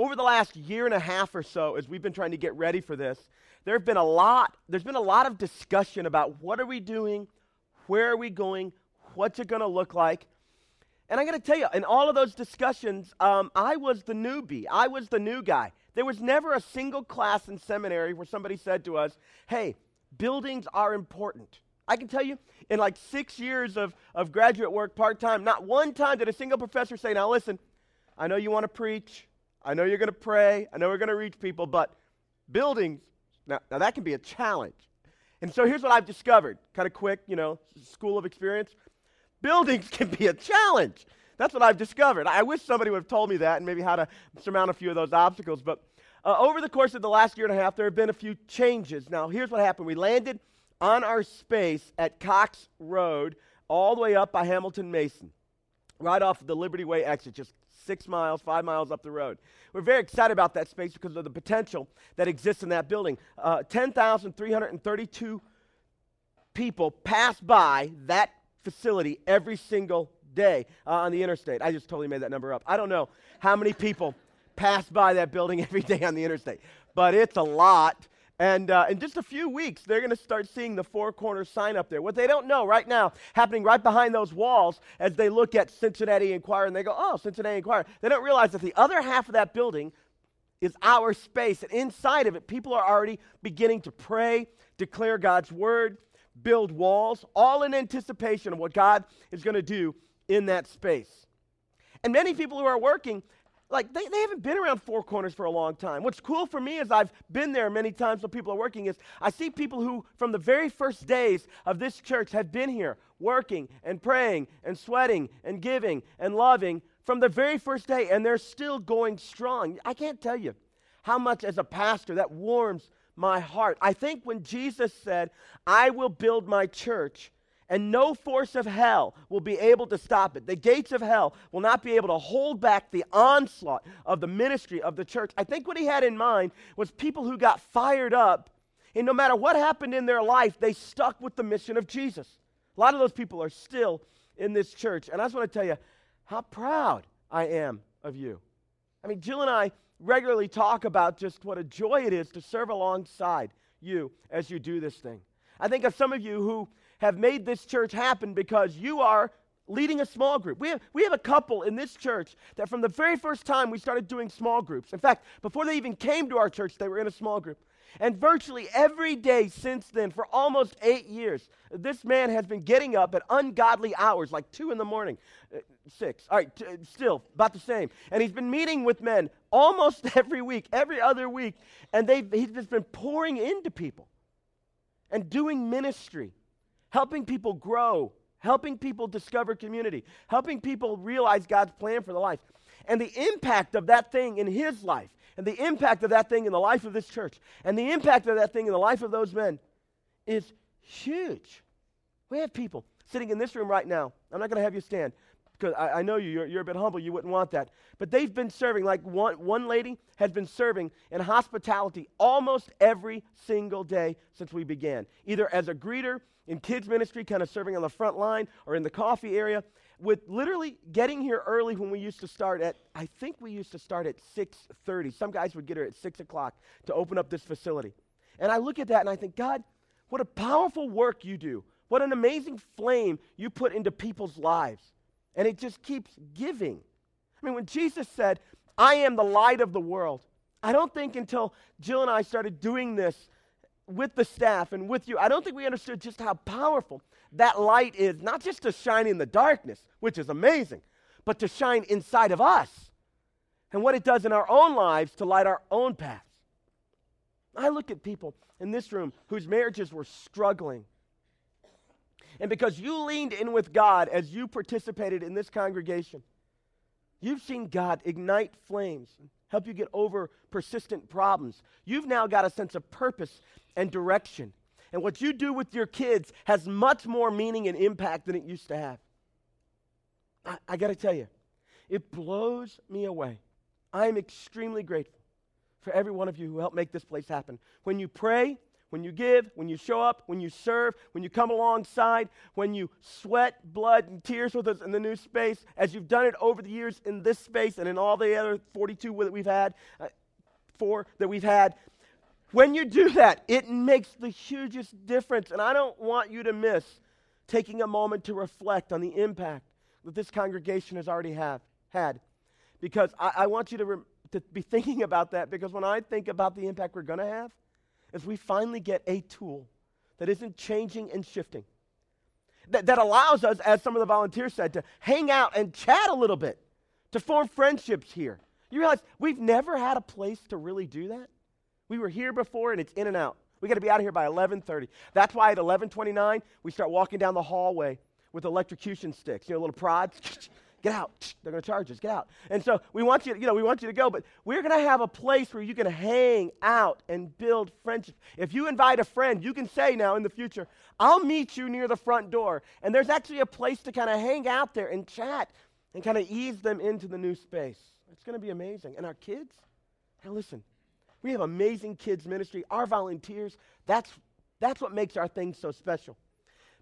over the last year and a half or so, as we've been trying to get ready for this, there have been a lot, there's been a lot of discussion about what are we doing, where are we going, what's it going to look like. And I got to tell you, in all of those discussions, um, I was the newbie. I was the new guy. There was never a single class in seminary where somebody said to us, hey, buildings are important. I can tell you, in like six years of, of graduate work part time, not one time did a single professor say, now listen, I know you want to preach. I know you're going to pray. I know we're going to reach people, but buildings, now, now that can be a challenge. And so here's what I've discovered, kind of quick, you know, school of experience. Buildings can be a challenge. That's what I've discovered. I wish somebody would have told me that and maybe how to surmount a few of those obstacles. But uh, over the course of the last year and a half, there have been a few changes. Now, here's what happened we landed on our space at Cox Road, all the way up by Hamilton Mason, right off the Liberty Way exit, just six miles, five miles up the road. We're very excited about that space because of the potential that exists in that building. Uh, 10,332 people pass by that facility every single day uh, on the interstate. I just totally made that number up. I don't know how many people pass by that building every day on the interstate, but it's a lot. And uh, in just a few weeks, they're going to start seeing the Four Corners sign up there. What they don't know right now, happening right behind those walls as they look at Cincinnati Enquirer and they go, oh, Cincinnati Enquirer. They don't realize that the other half of that building is our space. And inside of it, people are already beginning to pray, declare God's word, build walls, all in anticipation of what God is going to do in that space. And many people who are working, like they, they haven't been around four corners for a long time what's cool for me is i've been there many times when people are working is i see people who from the very first days of this church have been here working and praying and sweating and giving and loving from the very first day and they're still going strong i can't tell you how much as a pastor that warms my heart. I think when Jesus said, I will build my church, and no force of hell will be able to stop it. The gates of hell will not be able to hold back the onslaught of the ministry of the church. I think what he had in mind was people who got fired up, and no matter what happened in their life, they stuck with the mission of Jesus. A lot of those people are still in this church. And I just want to tell you how proud I am of you. I mean, Jill and I regularly talk about just what a joy it is to serve alongside you as you do this thing. I think of some of you who have made this church happen because you are leading a small group. We have, we have a couple in this church that from the very first time we started doing small groups, in fact, before they even came to our church, they were in a small group. And virtually every day since then, for almost eight years, this man has been getting up at ungodly hours, like two in the morning, uh, six. All right, t- still about the same. And he's been meeting with men almost every week, every other week, and they've, he's just been pouring into people and doing ministry, helping people grow, helping people discover community, helping people realize God's plan for their life. And the impact of that thing in his life and the impact of that thing in the life of this church and the impact of that thing in the life of those men is huge. We have people sitting in this room right now. I'm not going to have you stand because I, I, know you, you're, you're, a bit humble, you wouldn't want that. But they've been serving, like one, one lady has been serving in hospitality almost every single day since we began, either as a greeter in kids' ministry, kind of serving on the front line, or in the coffee area. With literally getting here early when we used to start at i think we used to start at 6.30 some guys would get here at 6 o'clock to open up this facility. And i look at that and i think god what a powerful work you do. What an amazing flame you put into people's lives and it just keeps giving i mean when jesus said i am the light of the world i don't think until jill and i started doing this with the staff and with you i don't think we understood just how powerful that light is not just to shine in the darkness, which is amazing, but to shine inside of us and what it does in our own lives to light our own paths. I look at people in this room whose marriages were struggling. And because you leaned in with God as you participated in this congregation, you've seen God ignite flames, help you get over persistent problems. You've now got a sense of purpose and direction. And what you do with your kids has much more meaning and impact than it used to have. I, I got to tell you, it blows me away. I am extremely grateful for every one of you who helped make this place happen. When you pray, when you give, when you show up, when you serve, when you come alongside, when you sweat blood and tears with us in the new space, as you've done it over the years in this space and in all the other 42 that we've had, uh, four that we've had, when you do that, it makes the hugest difference. And I don't want you to miss taking a moment to reflect on the impact that this congregation has already have, had. Because I, I want you to, re- to be thinking about that, because when I think about the impact we're going to have, is we finally get a tool that isn't changing and shifting, that, that allows us, as some of the volunteers said, to hang out and chat a little bit, to form friendships here. You realize we've never had a place to really do that? We were here before and it's in and out. We got to be out of here by 11:30. That's why at 11:29 we start walking down the hallway with electrocution sticks, you know, little prods. Get out. They're going to charge us. Get out. And so we want you, to, you know, we want you to go, but we're going to have a place where you can hang out and build friendship. If you invite a friend, you can say now in the future, I'll meet you near the front door. And there's actually a place to kind of hang out there and chat and kind of ease them into the new space. It's going to be amazing. And our kids, now listen, we have amazing kids ministry. Our volunteers, that's, that's what makes our thing so special.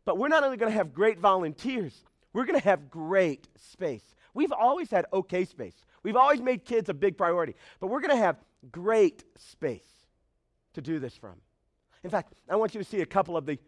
But we're not only going to have great volunteers, we're going to have great space. We've always had okay space. We've always made kids a big priority, but we're going to have great space to do this from. In fact, I want you to see a couple of the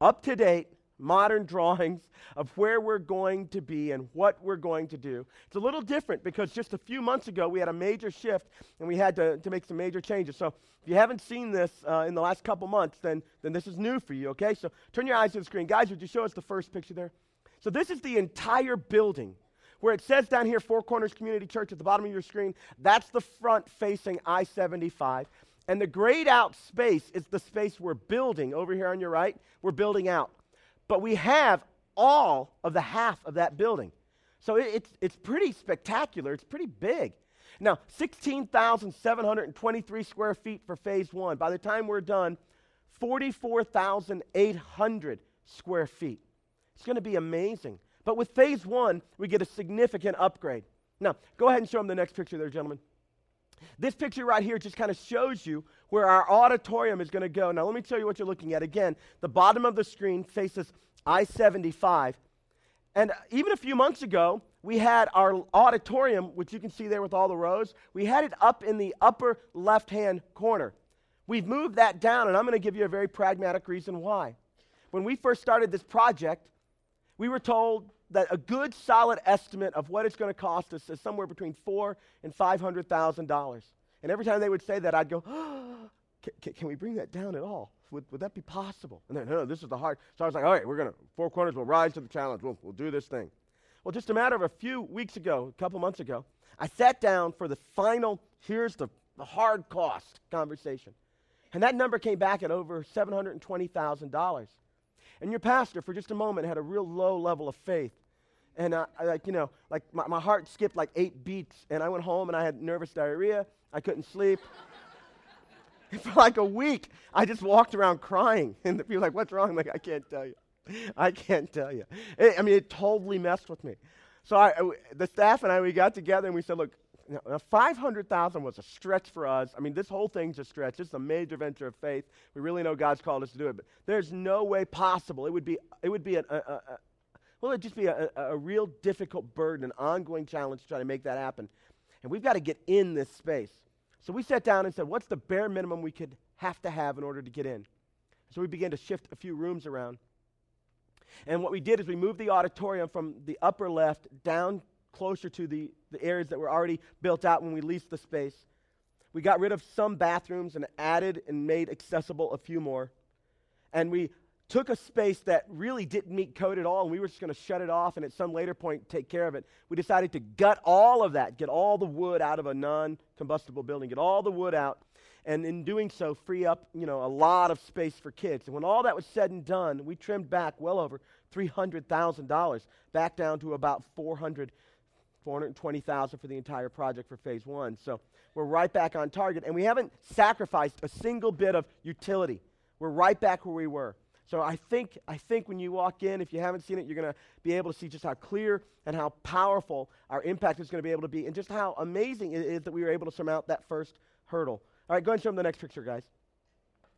up to date modern drawings of where we're going to be and what we're going to do. It's a little different because just a few months ago we had a major shift and we had to, to make some major changes. So if you haven't seen this uh, in the last couple months, then, then this is new for you, okay? So turn your eyes to the screen. Guys, would you show us the first picture there? So this is the entire building where it says down here, Four Corners Community Church at the bottom of your screen. That's the front facing I 75. And the grayed out space is the space we're building over here on your right. We're building out. But we have all of the half of that building. So it, it's, it's pretty spectacular. It's pretty big. Now, 16,723 square feet for phase one. By the time we're done, 44,800 square feet. It's going to be amazing. But with phase one, we get a significant upgrade. Now, go ahead and show them the next picture there, gentlemen. This picture right here just kind of shows you where our auditorium is going to go. Now, let me tell you what you're looking at. Again, the bottom of the screen faces I 75. And even a few months ago, we had our auditorium, which you can see there with all the rows, we had it up in the upper left hand corner. We've moved that down, and I'm going to give you a very pragmatic reason why. When we first started this project, we were told that a good solid estimate of what it's going to cost us is somewhere between four and five hundred thousand dollars. And every time they would say that, I'd go, oh, can, can, we bring that down at all? Would, would that be possible? And then, no, this is the hard. So I was like, all right, we're going to, Four Corners will rise to the challenge. We'll, we'll do this thing. Well, just a matter of a few weeks ago, a couple months ago, I sat down for the final, here's the, the hard cost conversation. And that number came back at over $720,000. And your pastor, for just a moment, had a real low level of faith. And I, I like, you know, like my, my heart skipped like eight beats. And I went home and I had nervous diarrhea. I couldn't sleep. for like a week, I just walked around crying. And the people were like, what's wrong? I'm like, I can't tell you. I can't tell you. It, I mean, it totally messed with me. So I, the staff and I, we got together and we said, look, now, 500,000 was a stretch for us. I mean, this whole thing's a stretch. It's a major venture of faith. We really know God's called us to do it, but there's no way possible. It would be, it would be a, a, a well, it'd just be a, a, real difficult burden, an ongoing challenge to try to make that happen. And we've got to get in this space. So we sat down and said, what's the bare minimum we could have to have in order to get in? So we began to shift a few rooms around. And what we did is we moved the auditorium from the upper left down closer to the, the areas that were already built out when we leased the space. We got rid of some bathrooms and added and made accessible a few more. And we took a space that really didn't meet code at all, and we were just going to shut it off and at some later point take care of it. We decided to gut all of that, get all the wood out of a non combustible building, get all the wood out, and in doing so, free up you know, a lot of space for kids. And when all that was said and done, we trimmed back well over $300,000, back down to about 400 420,000 for the entire project for phase one. So we're right back on target, and we haven't sacrificed a single bit of utility. We're right back where we were. So I think, I think when you walk in, if you haven't seen it, you're going to be able to see just how clear and how powerful our impact is going to be able to be, and just how amazing it is that we were able to surmount that first hurdle. All right, go ahead and show them the next picture, guys.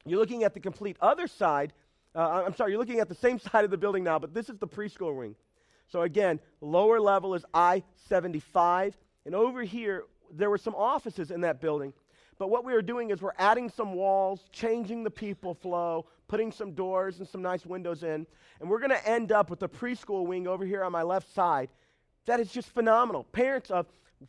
You're looking at the complete other side. Uh, I'm sorry, you're looking at the same side of the building now, but this is the preschool wing. So again, lower level is I 75. And over here, there were some offices in that building. But what we are doing is we're adding some walls, changing the people flow, putting some doors and some nice windows in. And we're going to end up with the preschool wing over here on my left side. That is just phenomenal. Parents of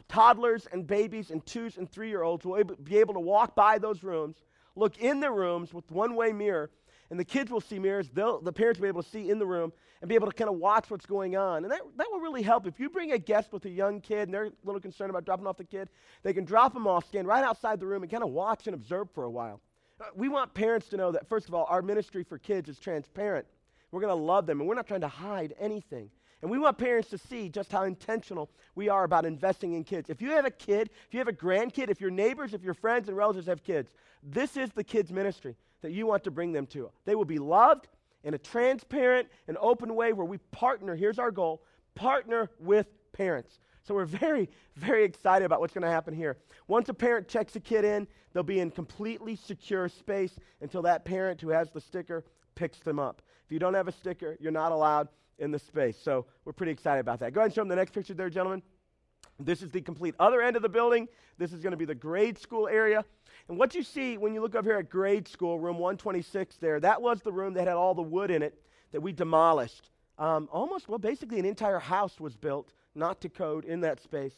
toddlers and babies and twos and three year olds will be able to walk by those rooms, look in the rooms with one way mirror, and the kids will see mirrors. They'll, the parents will be able to see in the room and be able to kind of watch what's going on. And that, that will really help. If you bring a guest with a young kid and they're a little concerned about dropping off the kid, they can drop them off, stand right outside the room, and kind of watch and observe for a while. Uh, we want parents to know that, first of all, our ministry for kids is transparent. We're going to love them, and we're not trying to hide anything. And we want parents to see just how intentional we are about investing in kids. If you have a kid, if you have a grandkid, if your neighbors, if your friends and relatives have kids, this is the kids' ministry that you want to bring them to. They will be loved in a transparent and open way where we partner. Here's our goal partner with parents. So we're very, very excited about what's going to happen here. Once a parent checks a kid in, they'll be in completely secure space until that parent who has the sticker picks them up. If you don't have a sticker, you're not allowed in the space. So we're pretty excited about that. Go ahead and show them the next picture there, gentlemen. This is the complete other end of the building. This is going to be the grade school area. And what you see when you look up here at grade school, room 126 there, that was the room that had all the wood in it that we demolished. Um, almost, well, basically an entire house was built, not to code, in that space.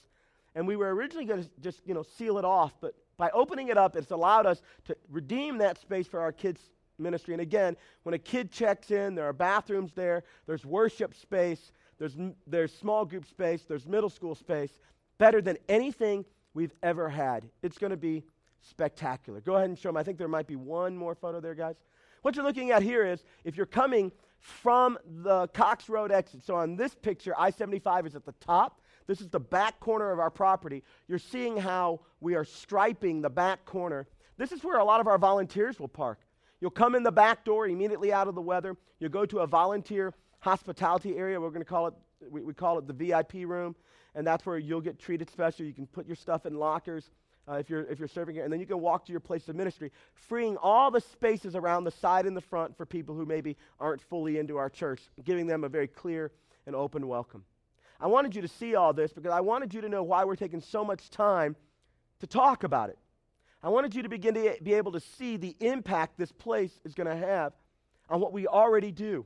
And we were originally going to just, you know, seal it off, but by opening it up, it's allowed us to redeem that space for our kids' ministry. And again, when a kid checks in, there are bathrooms there, there's worship space, there's, there's small group space, there's middle school space, better than anything we've ever had. It's going to be spectacular. Go ahead and show them. I think there might be one more photo there, guys. What you're looking at here is if you're coming from the Cox Road exit, so on this picture, I 75 is at the top. This is the back corner of our property. You're seeing how we are striping the back corner. This is where a lot of our volunteers will park. You'll come in the back door immediately out of the weather. You'll go to a volunteer hospitality area. We're going to call it, we, we, call it the VIP room. And that's where you'll get treated special. You can put your stuff in lockers uh, if, you're, if you're serving here. And then you can walk to your place of ministry, freeing all the spaces around the side and the front for people who maybe aren't fully into our church, giving them a very clear and open welcome. I wanted you to see all this because I wanted you to know why we're taking so much time to talk about it. I wanted you to begin to be able to see the impact this place is going to have on what we already do.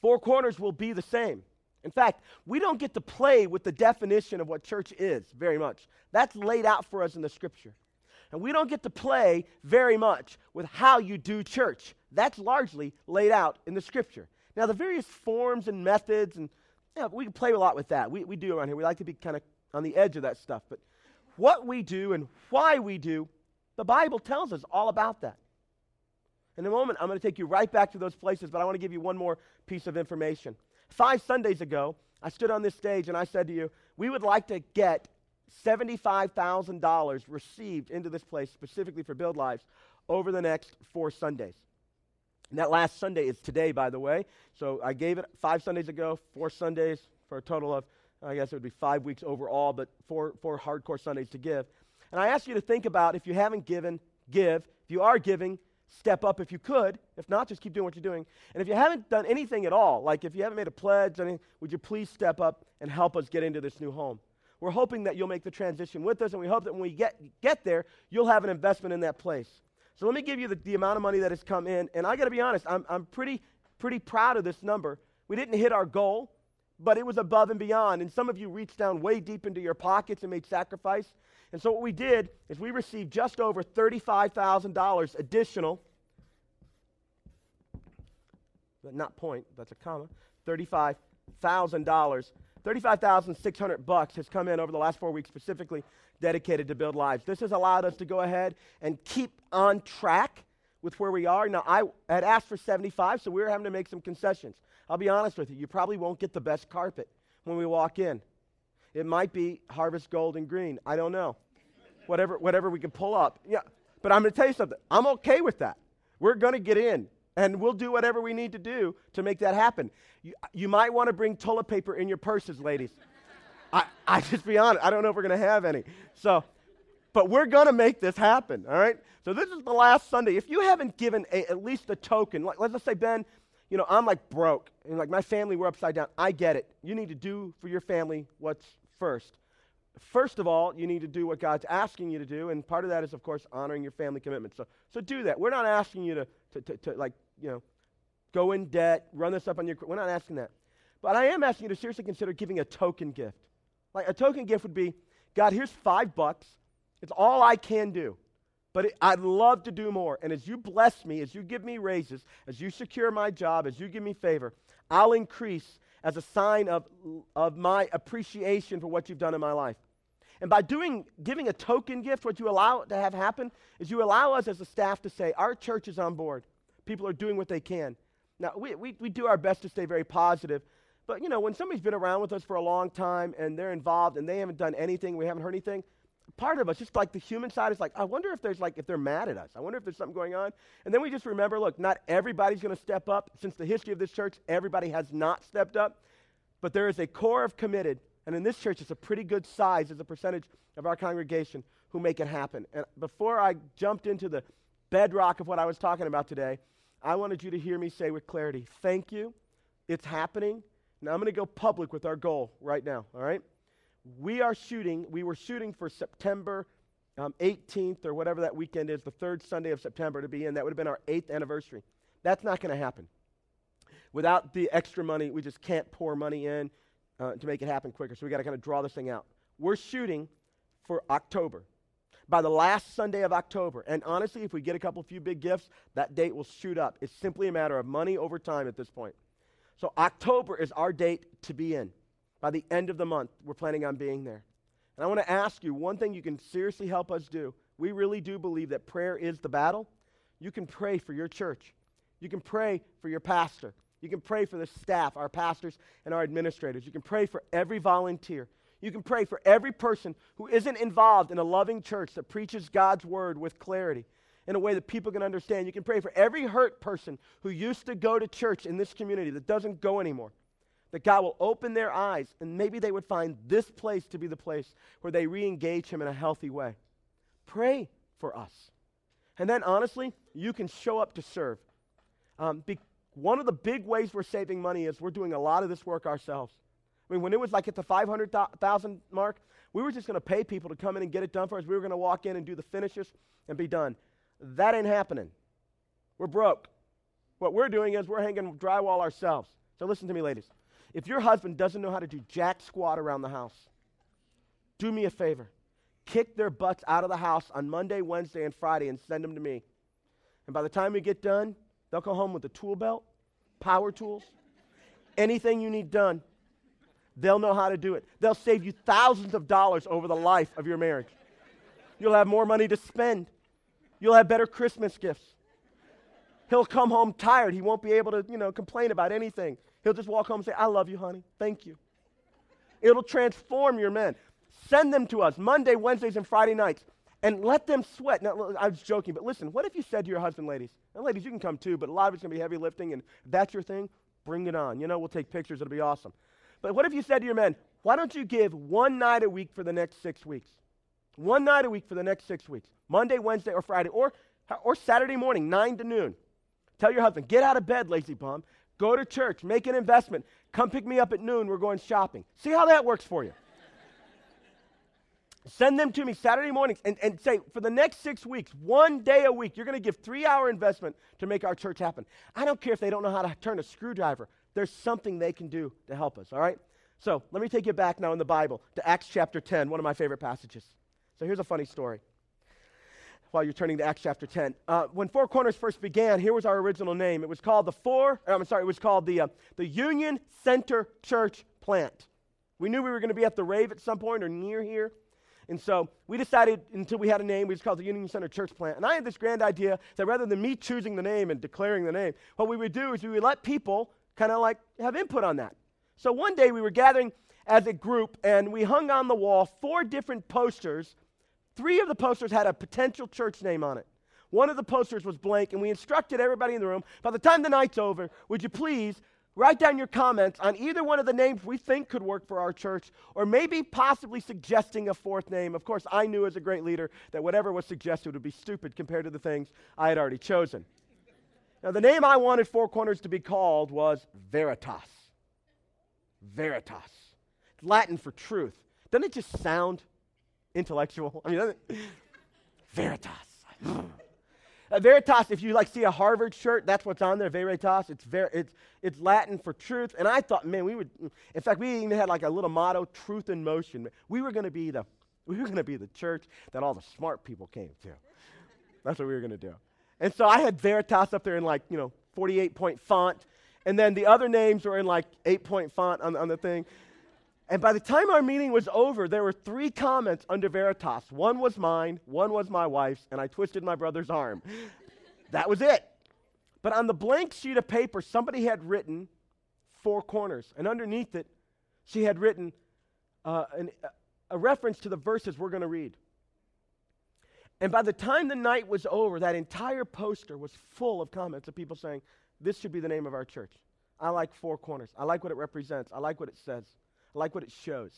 Four corners will be the same. In fact, we don't get to play with the definition of what church is very much. That's laid out for us in the scripture. And we don't get to play very much with how you do church. That's largely laid out in the scripture. Now, the various forms and methods, and we can play a lot with that. We, we do around here. We like to be kind of on the edge of that stuff. But what we do and why we do, the Bible tells us all about that. In a moment, I'm going to take you right back to those places, but I want to give you one more piece of information. Five Sundays ago, I stood on this stage and I said to you, we would like to get $75,000 received into this place specifically for Build Lives over the next four Sundays. And that last Sunday is today, by the way. So I gave it five Sundays ago, four Sundays for a total of, I guess it would be five weeks overall, but four, four hardcore Sundays to give. And I ask you to think about if you haven't given, give. If you are giving, step up if you could. If not, just keep doing what you're doing. And if you haven't done anything at all, like if you haven't made a pledge, anything, would you please step up and help us get into this new home? We're hoping that you'll make the transition with us, and we hope that when we get, get there, you'll have an investment in that place. So let me give you the, the amount of money that has come in. And I got to be honest, I'm, I'm pretty, pretty proud of this number. We didn't hit our goal, but it was above and beyond. And some of you reached down way deep into your pockets and made sacrifice. And so what we did is we received just over $35,000 additional, but not point, that's a comma, $35,000. 35,600 bucks has come in over the last 4 weeks specifically dedicated to build lives. This has allowed us to go ahead and keep on track with where we are. Now I had asked for 75, so we were having to make some concessions. I'll be honest with you, you probably won't get the best carpet when we walk in. It might be Harvest Gold and Green. I don't know. whatever, whatever we can pull up. Yeah. But I'm going to tell you something. I'm okay with that. We're going to get in, and we'll do whatever we need to do to make that happen. You, you might want to bring toilet paper in your purses, ladies. I, I just be honest. I don't know if we're going to have any. So but we're going to make this happen, all right? So this is the last Sunday. If you haven't given a, at least a token, like, let's just say, Ben, you know, I'm like broke, and like my family, we're upside down. I get it. You need to do for your family what's first. First of all, you need to do what God's asking you to do, and part of that is, of course, honoring your family commitments. So, so do that. We're not asking you to, to, to, to like, you know, go in debt, run this up on your. We're not asking that. But I am asking you to seriously consider giving a token gift. Like a token gift would be, God, here's five bucks. It's all I can do. But it, I'd love to do more. And as you bless me, as you give me raises, as you secure my job, as you give me favor, I'll increase as a sign of, of my appreciation for what you've done in my life. And by doing, giving a token gift, what you allow to have happen is you allow us as a staff to say, our church is on board. People are doing what they can. Now, we, we, we do our best to stay very positive, but you know, when somebody's been around with us for a long time and they're involved and they haven't done anything, we haven't heard anything, part of us, just like the human side, is like, I wonder if there's like, if they're mad at us. I wonder if there's something going on. And then we just remember, look, not everybody's going to step up. Since the history of this church, everybody has not stepped up. But there is a core of committed, and in this church, it's a pretty good size as a percentage of our congregation who make it happen. And before I jumped into the bedrock of what I was talking about today, I wanted you to hear me say with clarity, thank you. It's happening. Now I'm going to go public with our goal right now, all right? We are shooting, we were shooting for September um, 18th or whatever that weekend is, the third Sunday of September to be in. That would have been our eighth anniversary. That's not going to happen. Without the extra money, we just can't pour money in uh, to make it happen quicker. So we got to kind of draw this thing out. We're shooting for October. By the last Sunday of October, and honestly, if we get a couple few big gifts, that date will shoot up. It's simply a matter of money over time at this point. So October is our date to be in. By the end of the month, we're planning on being there. And I want to ask you one thing you can seriously help us do. We really do believe that prayer is the battle. You can pray for your church. You can pray for your pastor. You can pray for the staff, our pastors and our administrators. You can pray for every volunteer. You can pray for every person who isn't involved in a loving church that preaches God's word with clarity in a way that people can understand. You can pray for every hurt person who used to go to church in this community that doesn't go anymore. That God will open their eyes and maybe they would find this place to be the place where they re engage Him in a healthy way. Pray for us. And then, honestly, you can show up to serve. Um, be, one of the big ways we're saving money is we're doing a lot of this work ourselves. I mean, when it was like at the 500,000 mark, we were just going to pay people to come in and get it done for us. We were going to walk in and do the finishes and be done. That ain't happening. We're broke. What we're doing is we're hanging drywall ourselves. So listen to me, ladies. If your husband doesn't know how to do jack squat around the house, do me a favor. Kick their butts out of the house on Monday, Wednesday, and Friday and send them to me. And by the time we get done, they'll come home with a tool belt, power tools, anything you need done. They'll know how to do it. They'll save you thousands of dollars over the life of your marriage. You'll have more money to spend. You'll have better Christmas gifts. He'll come home tired. He won't be able to, you know, complain about anything. He'll just walk home and say, I love you, honey. Thank you. It'll transform your men. Send them to us Monday, Wednesdays, and Friday nights and let them sweat. Now, I was joking, but listen, what if you said to your husband, ladies, and ladies, you can come too, but a lot of it's going to be heavy lifting, and that's your thing, bring it on. You know, we'll take pictures. It'll be awesome. But what if you said to your men, why don't you give one night a week for the next six weeks? One night a week for the next six weeks. Monday, Wednesday, or Friday, or, or Saturday morning, 9 to noon. Tell your husband, get out of bed, lazy bum. Go to church, make an investment. Come pick me up at noon, we're going shopping. See how that works for you. Send them to me Saturday mornings and, and say, for the next six weeks, one day a week, you're going to give three hour investment to make our church happen. I don't care if they don't know how to turn a screwdriver. There's something they can do to help us, all right? So let me take you back now in the Bible to Acts chapter 10, one of my favorite passages. So here's a funny story while you're turning to Acts chapter 10. Uh, when Four Corners first began, here was our original name. It was called the Four, I'm sorry, it was called the, uh, the Union Center Church Plant. We knew we were going to be at the rave at some point or near here. And so we decided until we had a name, we just called the Union Center Church Plant. And I had this grand idea that rather than me choosing the name and declaring the name, what we would do is we would let people kind of like have input on that. So one day we were gathering as a group and we hung on the wall four different posters Three of the posters had a potential church name on it. One of the posters was blank, and we instructed everybody in the room by the time the night's over, would you please Write down your comments on either one of the names we think could work for our church, or maybe possibly suggesting a fourth name. Of course, I knew as a great leader that whatever was suggested would be stupid compared to the things I had already chosen. Now, the name I wanted Four Corners to be called was Veritas. Veritas. It's Latin for truth. Doesn't it just sound intellectual? I mean, Veritas. Uh, Veritas, if you like see a Harvard shirt, that's what's on there. Veritas. It's ver- it's it's Latin for truth. And I thought, man, we would. In fact, we even had like a little motto: "Truth in motion." We were going to be the we were going to be the church that all the smart people came to. That's what we were going to do. And so I had Veritas up there in like you know 48 point font, and then the other names were in like eight point font on, on the thing. And by the time our meeting was over, there were three comments under Veritas. One was mine, one was my wife's, and I twisted my brother's arm. that was it. But on the blank sheet of paper, somebody had written four corners. And underneath it, she had written uh, an, a reference to the verses we're going to read. And by the time the night was over, that entire poster was full of comments of people saying, This should be the name of our church. I like Four Corners. I like what it represents. I like what it says. I like what it shows.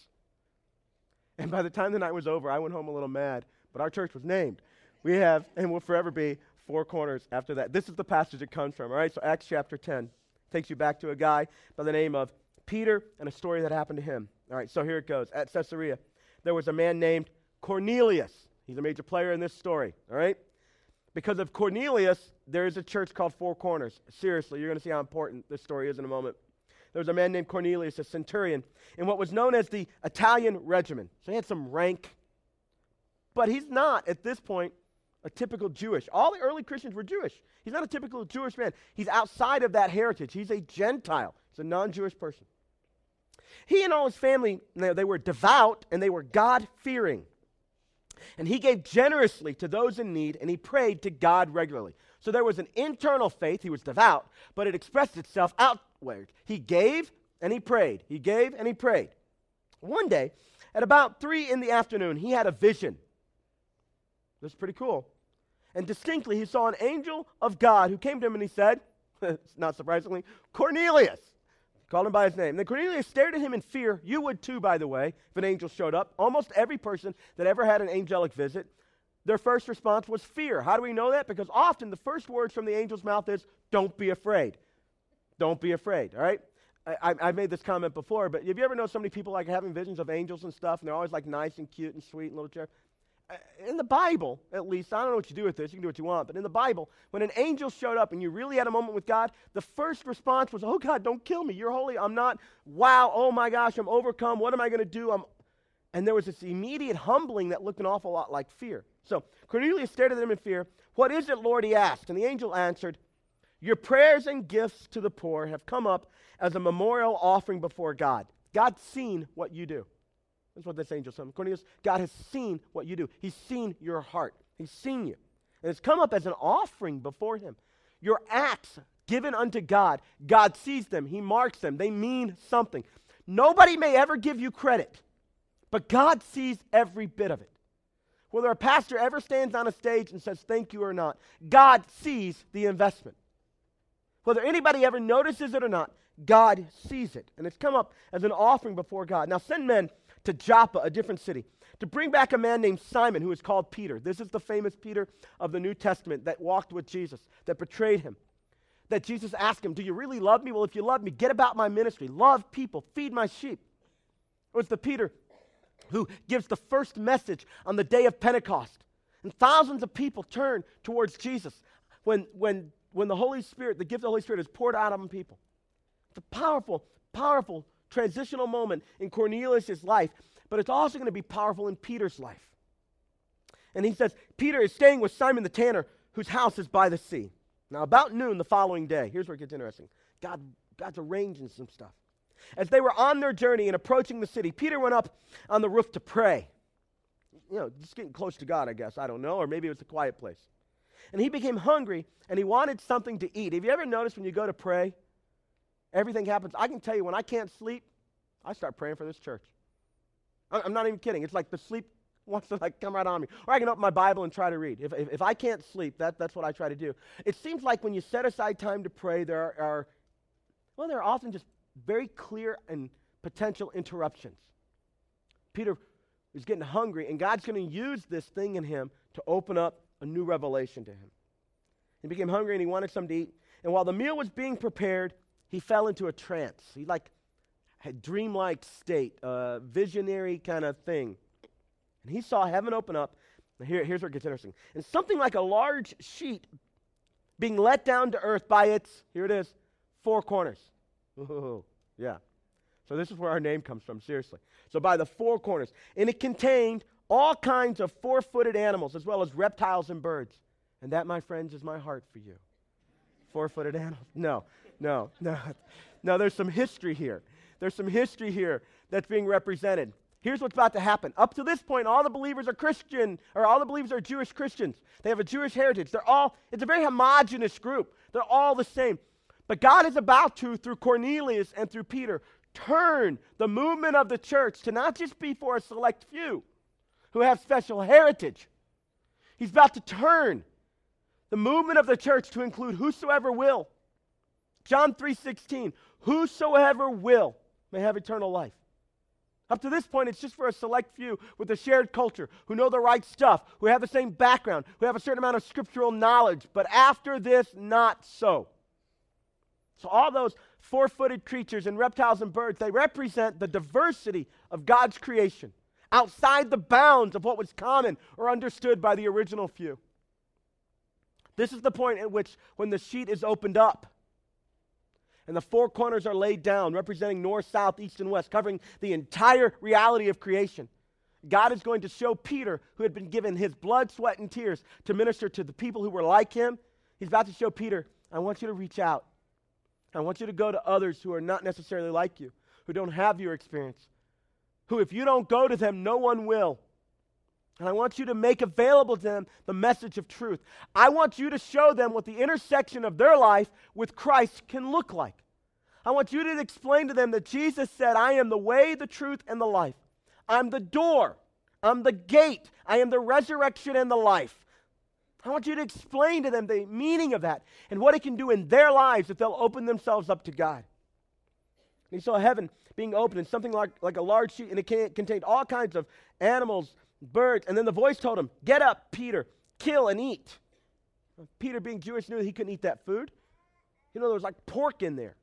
And by the time the night was over, I went home a little mad, but our church was named. We have, and will forever be, four corners after that. This is the passage it comes from, all right? So Acts chapter 10 takes you back to a guy by the name of Peter and a story that happened to him. All right, so here it goes. At Caesarea, there was a man named Cornelius. He's a major player in this story, all right? Because of Cornelius, there is a church called Four Corners. Seriously, you're going to see how important this story is in a moment there was a man named Cornelius, a centurion, in what was known as the Italian regiment. So he had some rank. But he's not, at this point, a typical Jewish. All the early Christians were Jewish. He's not a typical Jewish man. He's outside of that heritage. He's a Gentile. He's a non Jewish person. He and all his family, they were devout and they were God fearing. And he gave generously to those in need and he prayed to God regularly. So there was an internal faith, he was devout, but it expressed itself outward. He gave and he prayed. He gave and he prayed. One day, at about three in the afternoon, he had a vision. This is pretty cool. And distinctly, he saw an angel of God who came to him and he said, not surprisingly, Cornelius. He Called him by his name. Then Cornelius stared at him in fear. You would too, by the way, if an angel showed up. Almost every person that ever had an angelic visit their first response was fear. How do we know that? Because often the first words from the angel's mouth is, Don't be afraid. Don't be afraid, all right? I, have made this comment before, but have you ever known so many people like having visions of angels and stuff, and they're always like nice and cute and sweet and little cherub? Uh, in the Bible, at least, I don't know what you do with this, you can do what you want, but in the Bible, when an angel showed up and you really had a moment with God, the first response was, Oh God, don't kill me. You're holy. I'm not. Wow. Oh my gosh, I'm overcome. What am I going to do? I'm and there was this immediate humbling that looked an awful lot like fear. So Cornelius stared at him in fear. What is it, Lord? He asked. And the angel answered, Your prayers and gifts to the poor have come up as a memorial offering before God. God's seen what you do. That's what this angel said. Cornelius, God has seen what you do. He's seen your heart. He's seen you. And it's come up as an offering before him. Your acts given unto God, God sees them. He marks them. They mean something. Nobody may ever give you credit but God sees every bit of it. Whether a pastor ever stands on a stage and says thank you or not, God sees the investment. Whether anybody ever notices it or not, God sees it. And it's come up as an offering before God. Now send men to Joppa, a different city, to bring back a man named Simon who is called Peter. This is the famous Peter of the New Testament that walked with Jesus, that betrayed him. That Jesus asked him, Do you really love me? Well, if you love me, get about my ministry. Love people, feed my sheep. It was the Peter who gives the first message on the day of Pentecost. And thousands of people turn towards Jesus when, when, when the Holy Spirit, the gift of the Holy Spirit, is poured out on people. It's a powerful, powerful transitional moment in Cornelius' life, but it's also going to be powerful in Peter's life. And he says, Peter is staying with Simon the tanner, whose house is by the sea. Now, about noon the following day, here's where it gets interesting. God, God's arranging some stuff. As they were on their journey and approaching the city, Peter went up on the roof to pray. You know, just getting close to God, I guess. I don't know. Or maybe it was a quiet place. And he became hungry and he wanted something to eat. Have you ever noticed when you go to pray, everything happens? I can tell you, when I can't sleep, I start praying for this church. I'm not even kidding. It's like the sleep wants to like come right on me. Or I can open my Bible and try to read. If, if, if, I can't sleep, that, that's what I try to do. It seems like when you set aside time to pray, there are, are Well, there are often just very clear and potential interruptions. Peter is getting hungry, and God's going to use this thing in him to open up a new revelation to him. He became hungry and he wanted something to eat. And while the meal was being prepared, he fell into a trance. He like had dreamlike state, a visionary kind of thing. And he saw heaven open up. Here, here's where it gets interesting. And something like a large sheet being let down to earth by its, here it is, four corners. Ooh, yeah. So this is where our name comes from, seriously. So by the four corners. And it contained all kinds of four footed animals, as well as reptiles and birds. And that, my friends, is my heart for you. Four footed animals. No, no, no. No, there's some history here. There's some history here that's being represented. Here's what's about to happen. Up to this point, all the believers are Christian, or all the believers are Jewish Christians. They have a Jewish heritage. They're all, it's a very homogenous group. They're all the same. But God is about to, through Cornelius and through Peter, turn the movement of the church to not just be for a select few who have special heritage. He's about to turn the movement of the church to include whosoever will. John 3:16, whosoever will may have eternal life. Up to this point, it's just for a select few with a shared culture who know the right stuff, who have the same background, who have a certain amount of scriptural knowledge. But after this, not so. So, all those four footed creatures and reptiles and birds, they represent the diversity of God's creation outside the bounds of what was common or understood by the original few. This is the point at which, when the sheet is opened up, and the four corners are laid down, representing north, south, east, and west, covering the entire reality of creation. God is going to show Peter, who had been given his blood, sweat, and tears to minister to the people who were like him. He's about to show Peter, I want you to reach out. I want you to go to others who are not necessarily like you, who don't have your experience, who, if you don't go to them, no one will. And I want you to make available to them the message of truth. I want you to show them what the intersection of their life with Christ can look like. I want you to explain to them that Jesus said, I am the way, the truth, and the life. I'm the door. I'm the gate. I am the resurrection and the life. I want you to explain to them the meaning of that and what it can do in their lives if they'll open themselves up to God. And he saw heaven being opened and something like, like a large sheet, and it contained all kinds of animals birds. And then the voice told him, Get up, Peter, kill and eat. Peter, being Jewish, knew he couldn't eat that food. You know, there was like pork in there.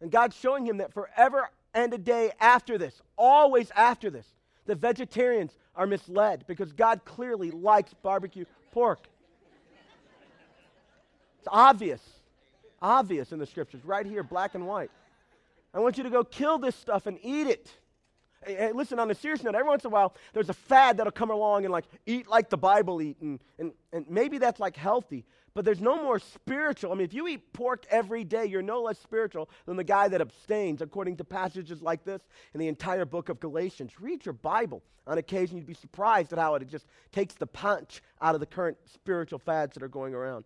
And God's showing him that forever and a day after this, always after this, the vegetarians are misled because God clearly likes barbecue pork. It's obvious. Obvious in the scriptures, right here, black and white. I want you to go kill this stuff and eat it. Hey, listen, on a serious note, every once in a while, there's a fad that'll come along and like eat like the Bible eat, and, and, and maybe that's like healthy, but there's no more spiritual. I mean, if you eat pork every day, you're no less spiritual than the guy that abstains, according to passages like this in the entire book of Galatians. Read your Bible. On occasion, you'd be surprised at how it just takes the punch out of the current spiritual fads that are going around.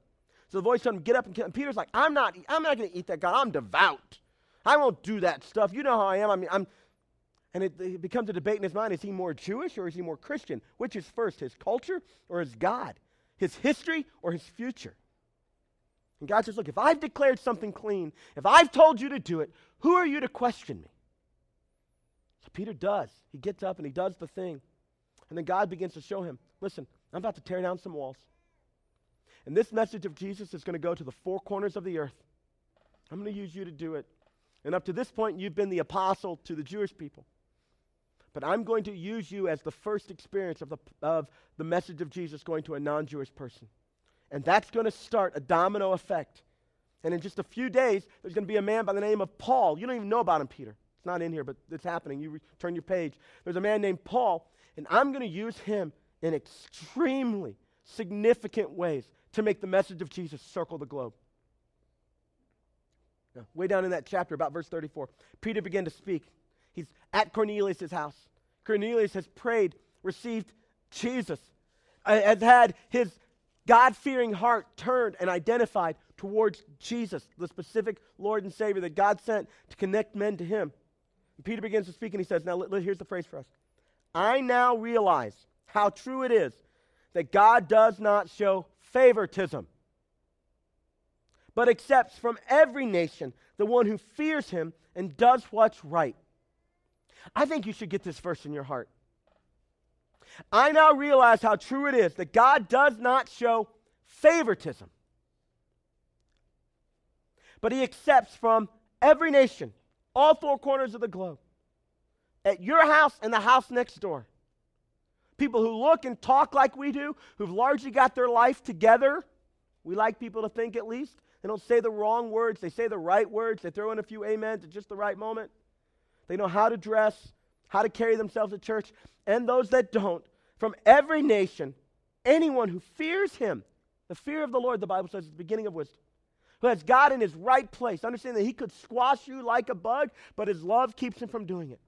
So the voice told him, "Get up and kill." And Peter's like, "I'm not. I'm not going to eat that God. I'm devout. I won't do that stuff. You know how I am. I mean, I'm." And it, it, becomes a debate in his mind is he more Jewish or is he more Christian? Which is first, his culture or his God? His history or his future? And God says, Look, if I've declared something clean, if I've told you to do it, who are you to question me? So Peter does. He gets up and he does the thing. And then God begins to show him listen, I'm about to tear down some walls. And this message of Jesus is going to go to the four corners of the earth. I'm going to use you to do it. And up to this point, you've been the apostle to the Jewish people. But I'm going to use you as the first experience of the, of the message of Jesus going to a non Jewish person. And that's going to start a domino effect. And in just a few days, there's going to be a man by the name of Paul. You don't even know about him, Peter. It's not in here, but it's happening. You re- turn your page. There's a man named Paul, and I'm going to use him in extremely significant ways to make the message of Jesus circle the globe. Way down in that chapter, about verse 34, Peter began to speak. He's at Cornelius' house. Cornelius has prayed, received Jesus, uh, has had his God fearing heart turned and identified towards Jesus, the specific Lord and Savior that God sent to connect men to him. And Peter begins to speak and he says, Now, here's the phrase for us I now realize how true it is that God does not show favoritism, but accepts from every nation the one who fears him and does what's right. I think you should get this verse in your heart. I now realize how true it is that God does not show favoritism, but he accepts from every nation, all four corners of the globe, at your house and the house next door. People who look and talk like we do, who've largely got their life together. We like people to think at least. They don't say the wrong words, they say the right words. They throw in a few amens at just the right moment. They know how to dress, how to carry themselves at church. And those that don't, from every nation, anyone who fears him, the fear of the Lord, the Bible says, is the beginning of wisdom. Who has God in his right place. Understand that he could squash you like a bug, but his love keeps him from doing it.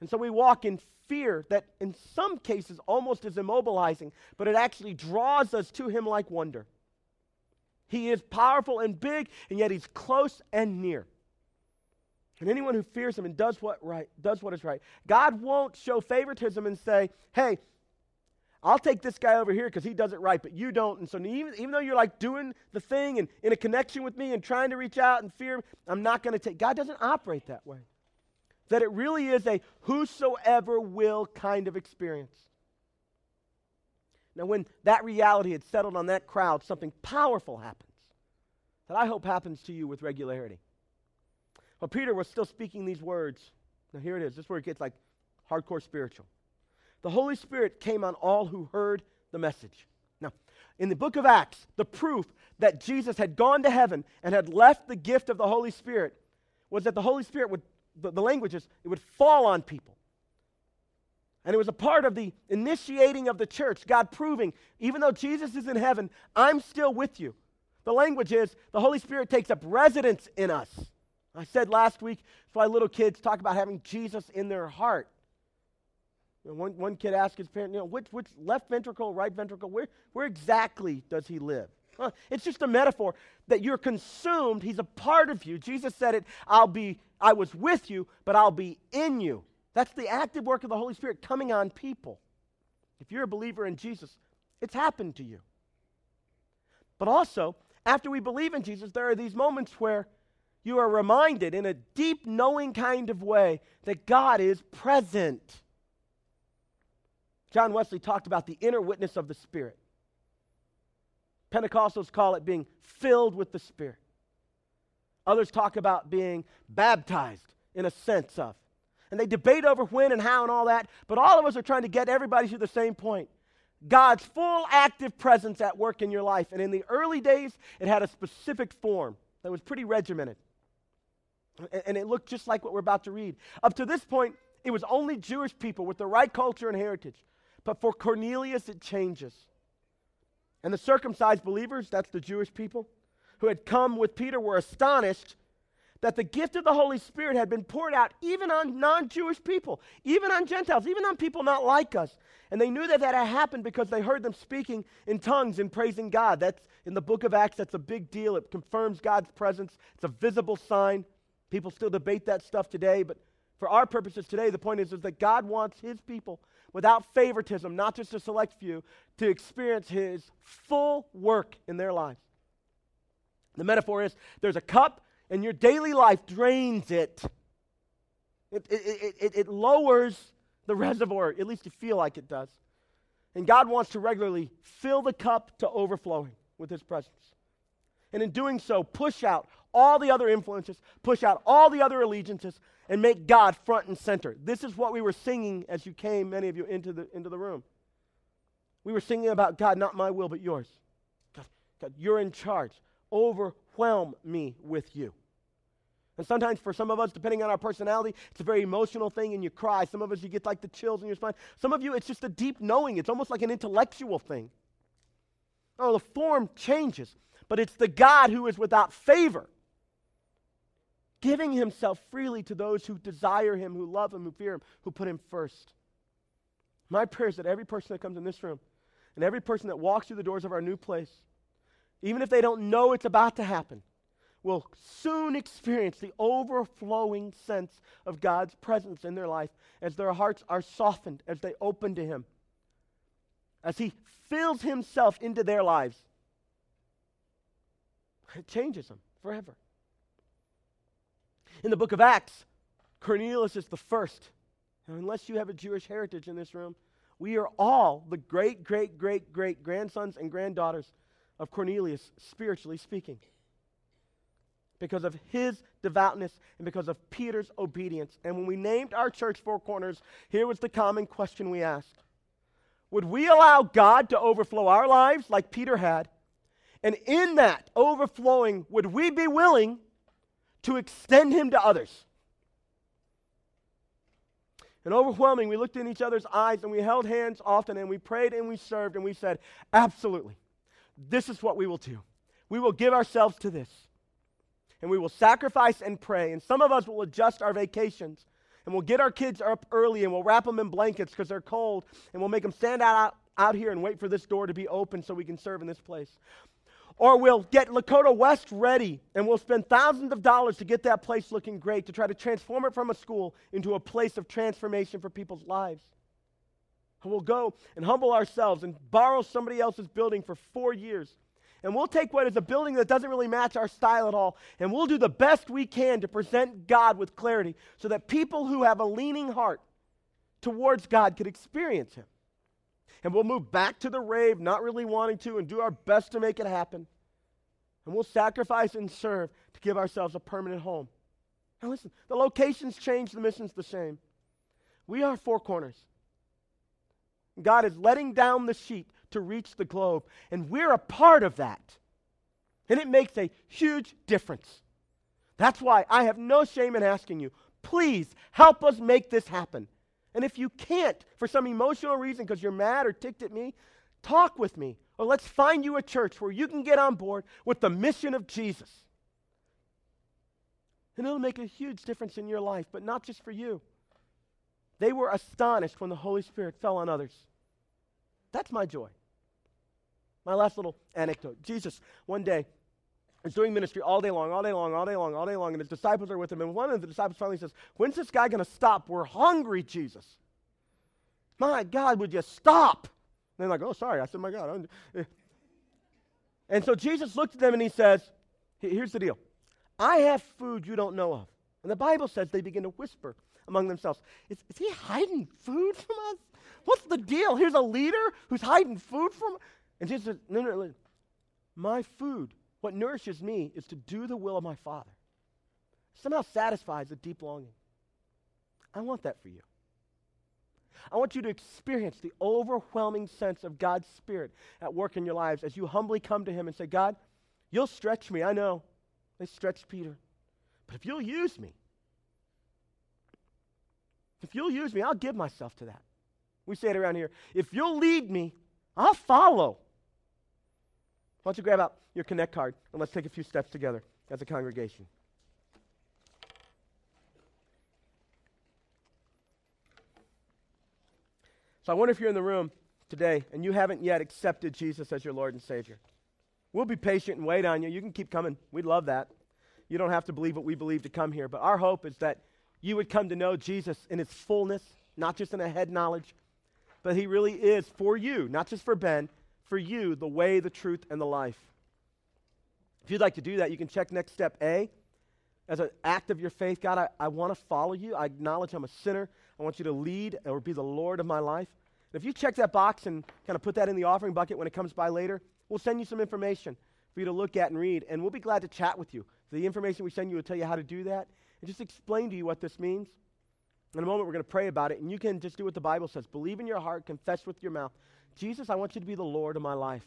And so we walk in fear that in some cases almost is immobilizing, but it actually draws us to him like wonder. He is powerful and big, and yet he's close and near. And anyone who fears him and does what right, does what is right. God won't show favoritism and say, "Hey, I'll take this guy over here because he does it right, but you don't." And so even, even though you're like doing the thing and in a connection with me and trying to reach out and fear, I'm not going to take. God doesn't operate that way. That it really is a whosoever will kind of experience. Now, when that reality had settled on that crowd, something powerful happens that I hope happens to you with regularity. Well, Peter was still speaking these words. Now, here it is. This is where it gets like hardcore spiritual. The Holy Spirit came on all who heard the message. Now, in the book of Acts, the proof that Jesus had gone to heaven and had left the gift of the Holy Spirit was that the Holy Spirit would, the, the languages, it would fall on people. And it was a part of the initiating of the church, God proving, even though Jesus is in heaven, I'm still with you. The language is the Holy Spirit takes up residence in us. I said last week, that's why little kids talk about having Jesus in their heart. You know, one, one kid asked his parent, you know, which, which left ventricle, right ventricle, where, where exactly does he live? Huh? It's just a metaphor that you're consumed. He's a part of you. Jesus said it, I'll be, I was with you, but I'll be in you. That's the active work of the Holy Spirit coming on people. If you're a believer in Jesus, it's happened to you. But also, after we believe in Jesus, there are these moments where you are reminded in a deep, knowing kind of way that God is present. John Wesley talked about the inner witness of the Spirit. Pentecostals call it being filled with the Spirit. Others talk about being baptized in a sense of. And they debate over when and how and all that, but all of us are trying to get everybody to the same point. God's full active presence at work in your life. And in the early days, it had a specific form that was pretty regimented. And it looked just like what we're about to read. Up to this point, it was only Jewish people with the right culture and heritage. But for Cornelius, it changes. And the circumcised believers, that's the Jewish people, who had come with Peter, were astonished that the gift of the Holy Spirit had been poured out even on non Jewish people, even on Gentiles, even on people not like us. And they knew that that had happened because they heard them speaking in tongues and praising God. That's in the book of Acts, that's a big deal. It confirms God's presence, it's a visible sign. People still debate that stuff today, but for our purposes today, the point is, is that God wants his people without favoritism, not just a select few, to experience his full work in their lives. The metaphor is there's a cup and your daily life drains it. It, it, it, it, lowers the reservoir, at least you feel like it does. And God wants to regularly fill the cup to overflowing with His presence. And in doing so, push out all the other influences, push out all the other allegiances, and make God front and center. This is what we were singing as you came, many of you, into the, into the room. We were singing about God, not my will, but yours. God, God, you're in charge. Overwhelm me with you. And sometimes for some of us, depending on our personality, it's a very emotional thing and you cry. Some of us, you get like the chills in your spine. Some of you, it's just a deep knowing. It's almost like an intellectual thing. Oh, the form changes, but it's the God who is without favor, giving himself freely to those who desire him, who love him, who fear him, who put him first. My prayer is that every person that comes in this room and every person that walks through the doors of our new place, even if they don't know it's about to happen, will soon experience the overflowing sense of God's presence in their life as their hearts are softened, as they open to Him, as He fills Himself into their lives. It changes them forever. In the book of Acts, Cornelius is the first. Now, unless you have a Jewish heritage in this room, we are all the great, great, great, great grandsons and granddaughters of Cornelius, spiritually speaking. Because of his devoutness and because of Peter's obedience. And when we named our church Four Corners, here was the common question we asked Would we allow God to overflow our lives like Peter had? And in that overflowing, would we be willing to extend him to others? And overwhelming, we looked in each other's eyes and we held hands often and we prayed and we served and we said, Absolutely, this is what we will do. We will give ourselves to this. And we will sacrifice and pray. And some of us will adjust our vacations and we'll get our kids up early and we'll wrap them in blankets because they're cold and we'll make them stand out, out here and wait for this door to be open so we can serve in this place. Or we'll get Lakota West ready and we'll spend thousands of dollars to get that place looking great to try to transform it from a school into a place of transformation for people's lives. And we'll go and humble ourselves and borrow somebody else's building for four years. And we'll take what is a building that doesn't really match our style at all, and we'll do the best we can to present God with clarity so that people who have a leaning heart towards God could experience Him and we'll move back to the rave, not really wanting to, and do our best to make it happen. And we'll sacrifice and serve to give ourselves a permanent home. Now, listen, the locations change, the mission's the same. We are four corners. God is letting down the sheet to reach the globe, and we're a part of that. And it makes a huge difference. That's why I have no shame in asking you, please help us make this happen. And if you can't, for some emotional reason, because you're mad or ticked at me, talk with me. Or let's find you a church where you can get on board with the mission of Jesus. And it'll make a huge difference in your life, but not just for you. They were astonished when the Holy Spirit fell on others. That's my joy. My last little anecdote. Jesus, one day, is doing ministry all day long, all day long, all day long, all day long, and his disciples are with him. And one of the disciples finally says, When's this guy going to stop? We're hungry, Jesus. My God, would you stop? And they're like, Oh, sorry. I said, My God. Eh. And so Jesus looked at them and he says, Here's the deal I have food you don't know of. And the Bible says they begin to whisper among themselves Is, is he hiding food from us? What's the deal? Here's a leader who's hiding food from And Jesus says, No, no, no. My food what nourishes me is to do the will of my Father. Somehow satisfies a deep longing. I want that for you. I want you to experience the overwhelming sense of God's Spirit at work in your lives as you humbly come to Him and say, God, you'll stretch me. I know. They stretched Peter. But if you'll use me, if you'll use me, I'll give myself to that. We say it around here. If you'll lead me, I'll follow. Why don't you grab out your Connect card and let's take a few steps together as a congregation. So I wonder if you're in the room today and you haven't yet accepted Jesus as your Lord and Savior. We'll be patient and wait on you. You can keep coming. We'd love that. You don't have to believe what we believe to come here, but our hope is that you would come to know Jesus in his fullness, not just in a head knowledge, but he really is for you, not just for Ben, for you the way, the truth, and the life. If you'd like to do that, you can check next step A as an act of your faith. God, I, I want to follow you. I acknowledge I'm a sinner. I want you to lead or be the Lord of my life. And if you check that box and kind of put that in the offering bucket when it comes by later, we'll send you some information for you to look at and read, and we'll be glad to chat with you. The information we send you will tell you how to do that and just explain to you what this means. In a moment, we're going to pray about it, and you can just do what the Bible says believe in your heart, confess with your mouth Jesus, I want you to be the Lord of my life.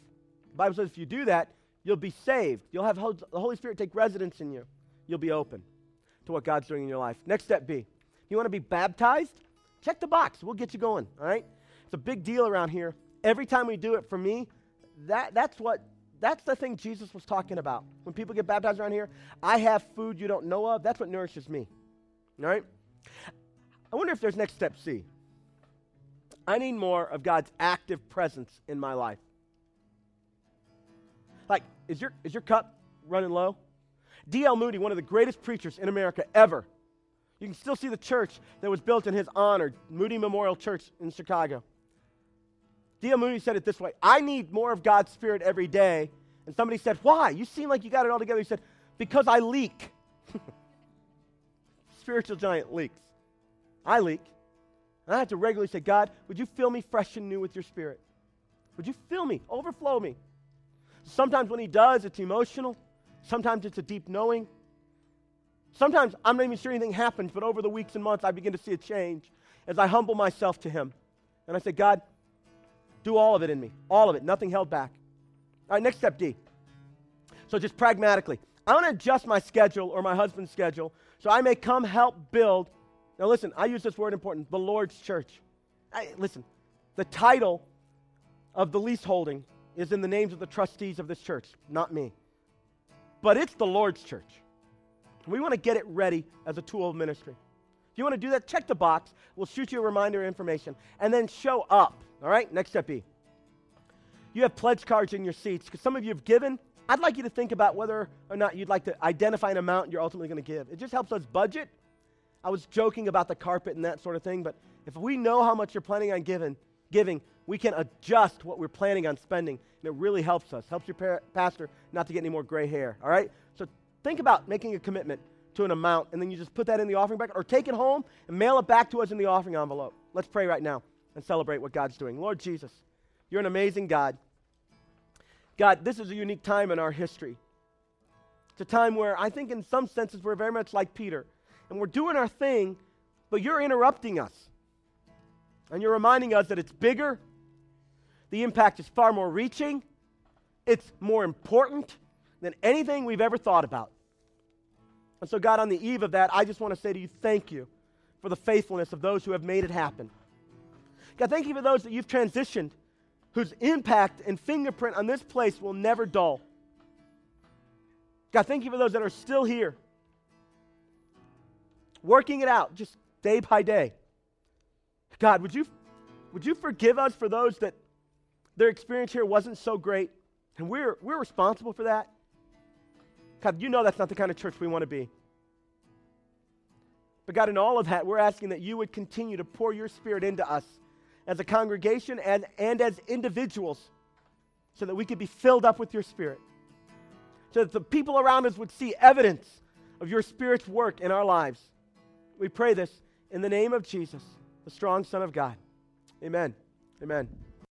The Bible says if you do that, you'll be saved. You'll have the Holy Spirit take residence in you. You'll be open to what God's doing in your life. Next step B. You want to be baptized? Check the box. We'll get you going, all right? It's a big deal around here. Every time we do it, for me, that, that's what that's the thing Jesus was talking about. When people get baptized around here, I have food you don't know of. That's what nourishes me. All right? I wonder if there's next step C. I need more of God's active presence in my life. Like, is your, is your cup running low? D.L. Moody, one of the greatest preachers in America ever. You can still see the church that was built in his honor, Moody Memorial Church in Chicago. D.L. Moody said it this way I need more of God's Spirit every day And somebody said, Why? You seem like you got it all together. He said, Because I leak. Spiritual giant leaks. I leak. And I have to regularly say, God, would you fill me fresh and new with your spirit? Would you fill me, overflow me? Sometimes when he does, it's emotional. Sometimes it's a deep knowing. Sometimes I'm not even sure anything happens, but over the weeks and months, I begin to see a change as I humble myself to him. And I say, God, do all of it in me, all of it, nothing held back. All right, next step D. So just pragmatically, I want to adjust my schedule or my husband's schedule so I may come help build. Now, listen, I use this word important the Lord's church. I, listen, the title of the leaseholding is in the names of the trustees of this church, not me. But it's the Lord's church. We want to get it ready as a tool of ministry. If you want to do that, check the box. We'll shoot you a reminder information. And then show up. All right? Next step B. You have pledge cards in your seats because some of you have given. I'd like you to think about whether or not you'd like to identify an amount you're ultimately going to give. It just helps us budget. I was joking about the carpet and that sort of thing, but if we know how much you're planning on giving, giving, we can adjust what we're planning on spending, and it really helps us. Helps your par- pastor not to get any more gray hair. All right? So think about making a commitment to an amount, and then you just put that in the offering bucket, or take it home and mail it back to us in the offering envelope. Let's pray right now and celebrate what God's doing. Lord Jesus, you're an amazing God. God, this is a unique time in our history. It's a time where I think, in some senses, we're very much like Peter. And we're doing our thing, but you're interrupting us. And you're reminding us that it's bigger, the impact is far more reaching, it's more important than anything we've ever thought about. And so, God, on the eve of that, I just want to say to you, thank you for the faithfulness of those who have made it happen. God, thank you for those that you've transitioned, whose impact and fingerprint on this place will never dull. God, thank you for those that are still here, working it out just day by day. God, would you, would you forgive us for those that their experience here wasn't so great? And we're, we're responsible for that. God, you know that's not the kind of church we want to be. But God, in all of that, we're asking that you would continue to pour your spirit into us as a congregation and, and as individuals so that we could be filled up with your spirit. So that the people around us would see evidence of your spirit's work in our lives. We pray this in the name of Jesus, the strong Son of God. Amen. Amen.